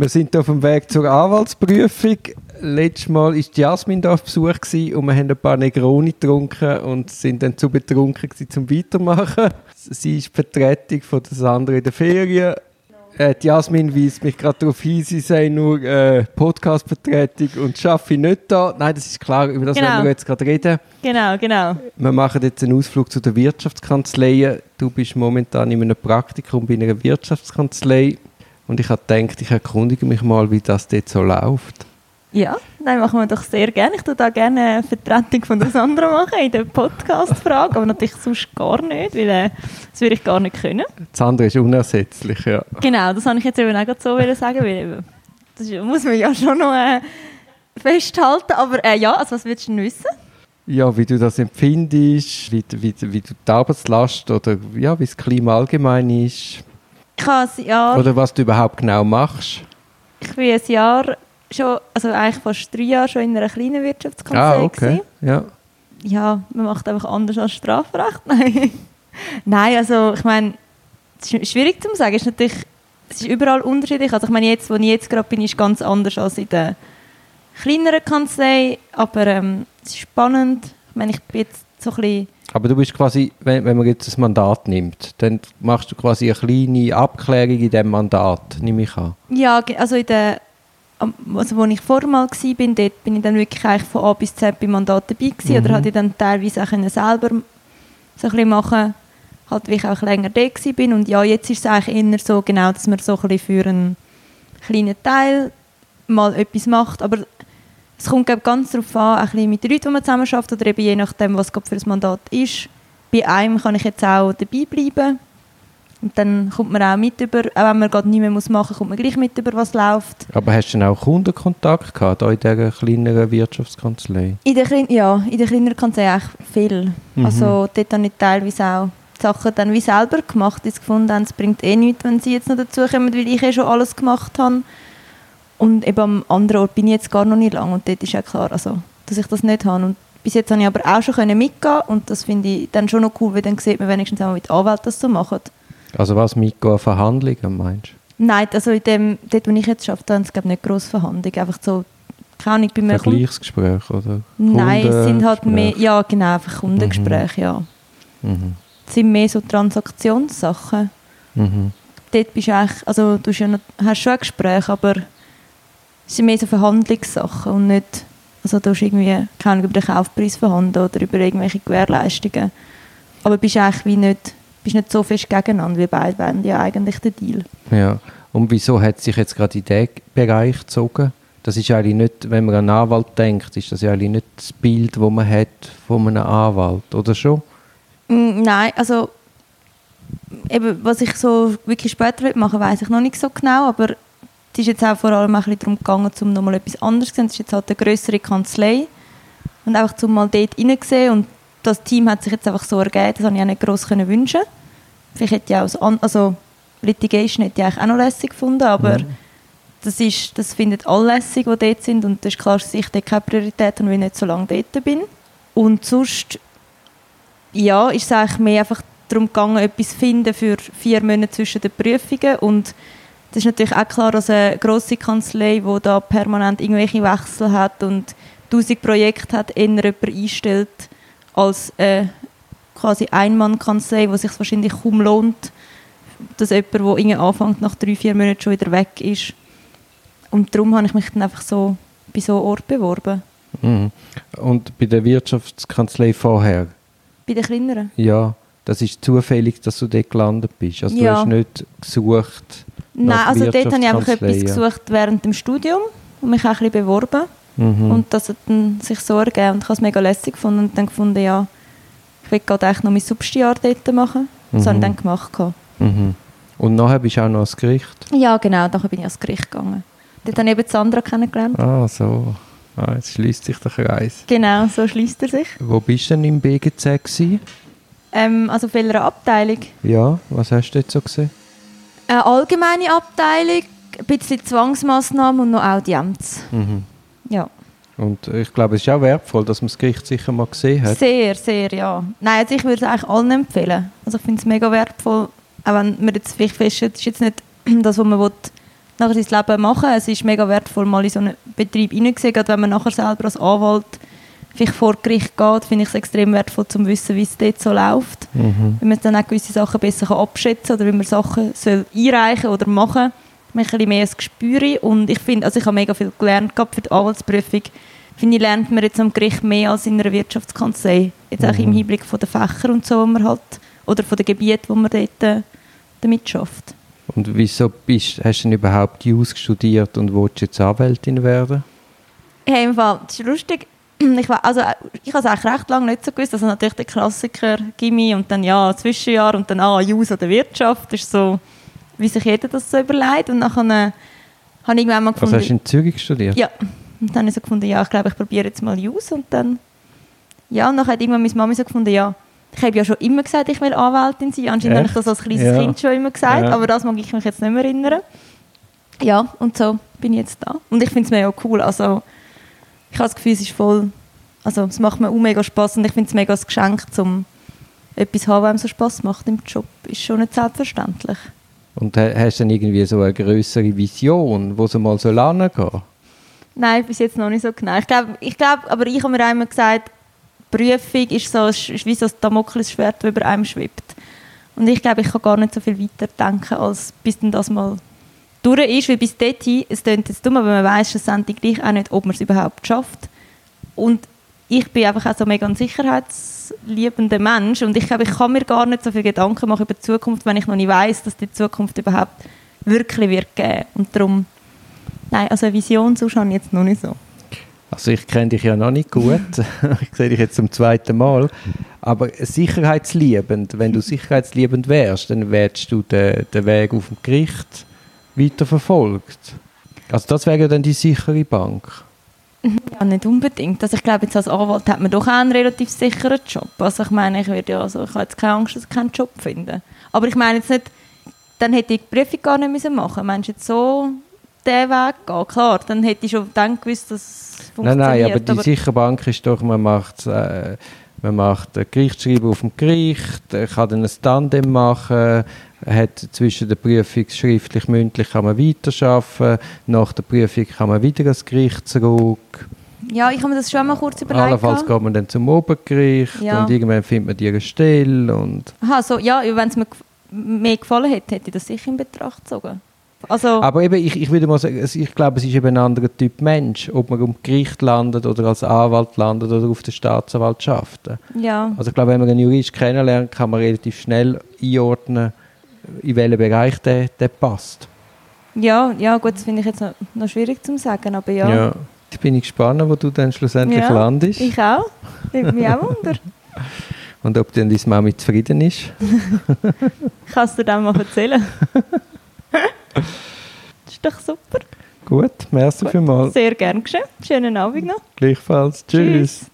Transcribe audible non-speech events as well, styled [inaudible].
Wir sind auf dem Weg zur Anwaltsprüfung. Letztes Mal war Jasmin da auf Besuch und wir haben ein paar Negroni getrunken und sind dann zu betrunken gewesen, zum Weitermachen. Sie ist die Vertretung von der Sandra in der Ferien. Äh, Jasmin weist mich gerade darauf hin, sie sei nur äh, Podcast-Vertretung und schaffe nicht da. Nein, das ist klar, über das Genau. wollen wir jetzt gerade reden. Genau, genau. Wir machen jetzt einen Ausflug zu der Wirtschaftskanzlei. Du bist momentan in einem Praktikum bei einer Wirtschaftskanzlei und ich habe gedacht, ich erkundige mich mal, wie das dort so läuft. Ja, nein, machen wir doch sehr gerne. Ich tue da gerne eine Vertretung von der Sandra machen in der Podcast-Frage, aber natürlich sonst gar nicht, weil äh, das würde ich gar nicht können. Das andere ist unersetzlich, ja. Genau, das habe ich jetzt eben auch so sagen, weil eben, das muss man ja schon noch äh, festhalten. Aber äh, ja, also was willst du denn wissen? Ja, wie du das empfindest, wie, du- wie, wie du die Arbeitslast oder ja, wie das Klima allgemein ist Ich habe ein Jahr, oder was du überhaupt genau machst. ich bin ein Jahr schon, also eigentlich fast drei Jahre schon in einer kleinen Wirtschaftskanzlei Ah, okay. Ja. Ja, man macht einfach anders als Strafrecht. [laughs] Nein, Nein also ich meine, es ist schwierig zu sagen. Es ist natürlich, es ist überall unterschiedlich. Also ich meine, jetzt, wo ich jetzt gerade bin, ist ganz anders als in der kleineren Kanzlei. Aber ähm, es ist spannend. Ich meine, ich bin jetzt so ein bisschen Aber du bist quasi, wenn, wenn man jetzt das Mandat nimmt, dann machst du quasi eine kleine Abklärung in diesem Mandat, nehme ich an. Ja, also in der, also wo ich vorher mal war, bin, dort bin ich dann wirklich eigentlich von A bis Z beim Mandat dabei gewesen, Mhm. oder hatte ich dann teilweise auch können selber so ein bisschen machen, halt wie ich auch länger da bin und ja, jetzt ist es eigentlich eher so genau, dass man so ein bisschen für einen kleinen Teil mal etwas macht, aber es kommt glaub, ganz darauf an, auch ein bisschen mit den Leuten, die man zusammen schafft oder eben je nachdem, was gerade für das Mandat ist. Bei einem kann ich jetzt auch dabei bleiben und dann kommt man auch mit über, auch wenn man gerade nicht mehr machen muss, kommt man gleich mit über, was läuft. Aber hast du denn auch Kundenkontakt gehabt, da in dieser kleineren Wirtschaftskanzlei? In der, klein, ja, in der kleineren Kanzlei eigentlich viel. Mhm. Also dort habe ich teilweise auch die Sachen dann wie selber gemacht, die sie gefunden haben, es bringt eh nichts, wenn sie jetzt noch dazukommen, weil ich eh schon alles gemacht habe. Und eben am anderen Ort bin ich jetzt gar noch nicht lange und dort ist ja klar, also, dass ich das nicht habe. Und bis jetzt habe ich aber auch schon mitgehen und das finde ich dann schon noch cool, weil dann sieht man wenigstens auch, wie die Anwälte das so machen. Also was mitgehen an Verhandlungen, meinst du? Nein, also in dem, dort, wo ich jetzt arbeite, haben es glaube ich, nicht grosse Verhandlungen. Einfach so, keine Ahnung, bei mir. Vergleichsgespräche oder Nein, es sind halt mehr, ja genau, einfach Kundengespräche, ja. Mhm. Es sind mehr so Transaktionssachen. Mhm. Dort bist du eigentlich, also du hast, ja noch, hast schon ein Gespräch, aber es sind mehr so Verhandlungssachen und nicht, also du hast irgendwie, keine Ahnung, über den Kaufpreis verhandeln oder über irgendwelche Gewährleistungen. Aber bist eigentlich wie nicht, bist nicht so fest gegeneinander, wie beide wären ja eigentlich der Deal. Ja. Und wieso hat sich jetzt gerade in diesen Bereich gezogen? Das ist eigentlich nicht, wenn man an einen Anwalt denkt, ist das ja eigentlich nicht das Bild, das man hat von einem Anwalt, oder schon? Mm, Nein, also eben, was ich so wirklich später will machen weiß ich noch nicht so genau, aber ist jetzt auch vor allem ein bisschen darum gegangen, um nochmal etwas anderes zu sehen. Es ist jetzt halt eine größere Kanzlei und einfach zum mal dort reingesehen und das Team hat sich jetzt einfach so ergeben, das habe ich auch nicht gross können wünschen. Vielleicht hätte ich auch, an- also Litigation hätte ich eigentlich auch noch lässig gefunden, aber das, ist, das finden alle lässig, die dort sind und das ist klar, dass ich dort keine Priorität habe, weil ich nicht so lange dort bin. Und sonst ja, ist es eigentlich mehr einfach darum gegangen, etwas zu finden für vier Monate zwischen den Prüfungen und das ist natürlich auch klar, dass eine grosse Kanzlei, die da permanent irgendwelche Wechsel hat und tausend Projekte hat, eher jemanden einstellt als eine quasi Einmann-Kanzlei, wo es sich wahrscheinlich kaum lohnt, dass jemand, der irgendwie anfängt, nach drei, vier Monaten schon wieder weg ist. Und darum habe ich mich dann einfach so bei so einem Ort beworben. Mhm. Und bei der Wirtschaftskanzlei vorher, Bei den kleineren. ja, das ist zufällig, dass du dort gelandet bist. Also du Ja. hast nicht gesucht. Nein, also dort habe ich einfach etwas gesucht während dem Studium und mich auch ein bisschen beworben. Mhm. Und das hat dann sich so ergeben und ich habe es mega lässig gefunden und dann gefunden, ja, ich will gerade eigentlich noch mein Substiar dort machen. Das habe ich Mhm. dann gemacht. Mhm. Und nachher bist du auch noch ans Gericht? Ja, genau, dann bin ich ans Gericht gegangen. Dort habe ich eben Sandra kennengelernt. Ah, so. Ah, jetzt schließt sich der Kreis. Genau, so schließt er sich. Wo bist du denn im BGZ gewesen? Ähm, also auf welcher Abteilung? Ja, was hast du dort so gesehen? Eine allgemeine Abteilung, ein bisschen Zwangsmaßnahmen und noch Audienz. Mhm. Ja. Und ich glaube, es ist auch wertvoll, dass man das Gericht sicher mal gesehen hat. Sehr, sehr, ja. Nein, also ich würde es eigentlich allen empfehlen. Also ich finde es mega wertvoll, auch wenn man jetzt vielleicht feststellt, es ist jetzt nicht [clears throat] das, was man will, nachher sein Leben machen. Es ist mega wertvoll, mal in so einen Betrieb hineinzusehen, gerade wenn man nachher selber als Anwalt vielleicht vor Gericht geht, finde ich es extrem wertvoll, zu wissen, wie es dort so läuft. Mhm. Wenn man dann auch gewisse Sachen besser abschätzen kann oder wie man Sachen soll einreichen oder machen soll. Man hat ein bisschen mehr ein Gespür. Und ich finde, also ich habe mega viel gelernt gehabt für die Anwaltsprüfung. Finde ich, lernt man jetzt am Gericht mehr als in einer Wirtschaftskanzlei. Jetzt auch im Mhm. Hinblick von den Fächern und so, wo man halt, oder von den Gebieten, wo man dort äh, damit schafft. Und wieso bist, hast du denn überhaupt Jus studiert und willst jetzt Anwältin werden? Hey, im Fall, das ist lustig. Ich, war, also, ich habe es eigentlich recht lange nicht so gewusst. Also natürlich der Klassiker Gimmi und dann ja Zwischenjahr und dann ah, Jus oder Wirtschaft. Das ist so, wie sich jeder das so überlegt. Und nachher äh, habe ich irgendwann mal gefunden... hast du in Zürich studiert? Ja. Und dann habe ich so gefunden, ja, ich glaube, ich probiere jetzt mal Jus. Und dann... Ja, und dann hat irgendwann meine Mama so gefunden, ja, ich habe ja schon immer gesagt, ich will Anwältin sein. Anscheinend habe ich das als kleines Ja. Kind schon immer gesagt, Ja. aber das mag ich mich jetzt nicht mehr erinnern. Ja, und so bin ich jetzt da. Und ich finde es mega cool. Also, ich habe das Gefühl, es ist voll... Also, es macht mir auch mega Spass und ich finde es mega ein Geschenk, um etwas zu haben, was einem so Spass macht im Job. Ist schon nicht selbstverständlich. Und ha- hast du dann irgendwie so eine größere Vision, wo so mal so lange gehen? Nein, bis jetzt noch nicht so genau. Ich glaube, ich glaub, aber ich habe mir immer gesagt, Prüfung ist, so, ist wie so ein Damoklesschwert, das über einem schwebt. Und ich glaube, ich kann gar nicht so viel weiter denken, als bis dann das mal durch ist. Weil bis dorthin, es klingt jetzt dumm, aber man weiß schlussendlich gleich auch nicht, ob man es überhaupt schafft. Und ich bin einfach auch so mega ein sicherheitsliebender Mensch und ich glaube, ich kann mir gar nicht so viel Gedanken machen über die Zukunft, wenn ich noch nicht weiß, dass die Zukunft überhaupt wirklich wird geben. Und darum, nein, also eine Vision sonst habe ich jetzt noch nicht so. Also ich kenne dich ja noch nicht gut, [laughs] ich sehe dich jetzt zum zweiten Mal, aber sicherheitsliebend, wenn du sicherheitsliebend wärst, dann wärst du den, den Weg auf dem Gericht weiter verfolgt. Also das wäre ja dann die sichere Bank. Ja, nicht unbedingt. Also ich glaube, jetzt als Anwalt hat man doch auch einen relativ sicheren Job. Also ich meine, ich würde ja, also ich habe jetzt keine Angst, dass ich keinen Job finde. Aber ich meine jetzt nicht, dann hätte ich die Prüfung gar nicht müssen machen. Meinst du jetzt so den Weg gehen? Klar, dann hätte ich schon dann gewusst, dass es Nein, funktioniert. nein, aber die sichere Bank ist doch, man macht, äh, man macht ein Gerichtsschreiben auf dem Gericht, äh, kann dann ein Tandem machen, hat zwischen der Prüfung schriftlich, mündlich kann man weiterarbeiten, nach der Prüfung kann man wieder ans Gericht zurück. Ja, ich habe mir das schon mal kurz überlegt. Allenfalls geht man dann zum Obergericht Ja. und irgendwann findet man die Stelle und Aha, so, ja, wenn es mir mehr gefallen hätte, hätte ich das sicher in Betracht gezogen. Also, Aber eben, ich, ich würde mal sagen, ich glaube, es ist eben ein anderer Typ Mensch, ob man am Gericht landet oder als Anwalt landet oder auf der Staatsanwaltschaft. ja. Also ich glaube, wenn man einen Jurist kennenlernt, kann man relativ schnell einordnen, in welchen Bereich der, der passt. Ja, ja, gut, das finde ich jetzt noch, noch schwierig zu sagen, aber ja. Ja. Jetzt bin ich gespannt, wo du dann schlussendlich Ja, landest Ich auch. Nimmt mich auch wunder. [laughs] und ob dann deine Mami zufrieden ist. [laughs] Kannst du dir mal erzählen? [laughs] das ist doch super. Gut, merci Gut. vielmals. Sehr gern geschehen. Schönen Abend noch. Gleichfalls. Tschüss. Tschüss.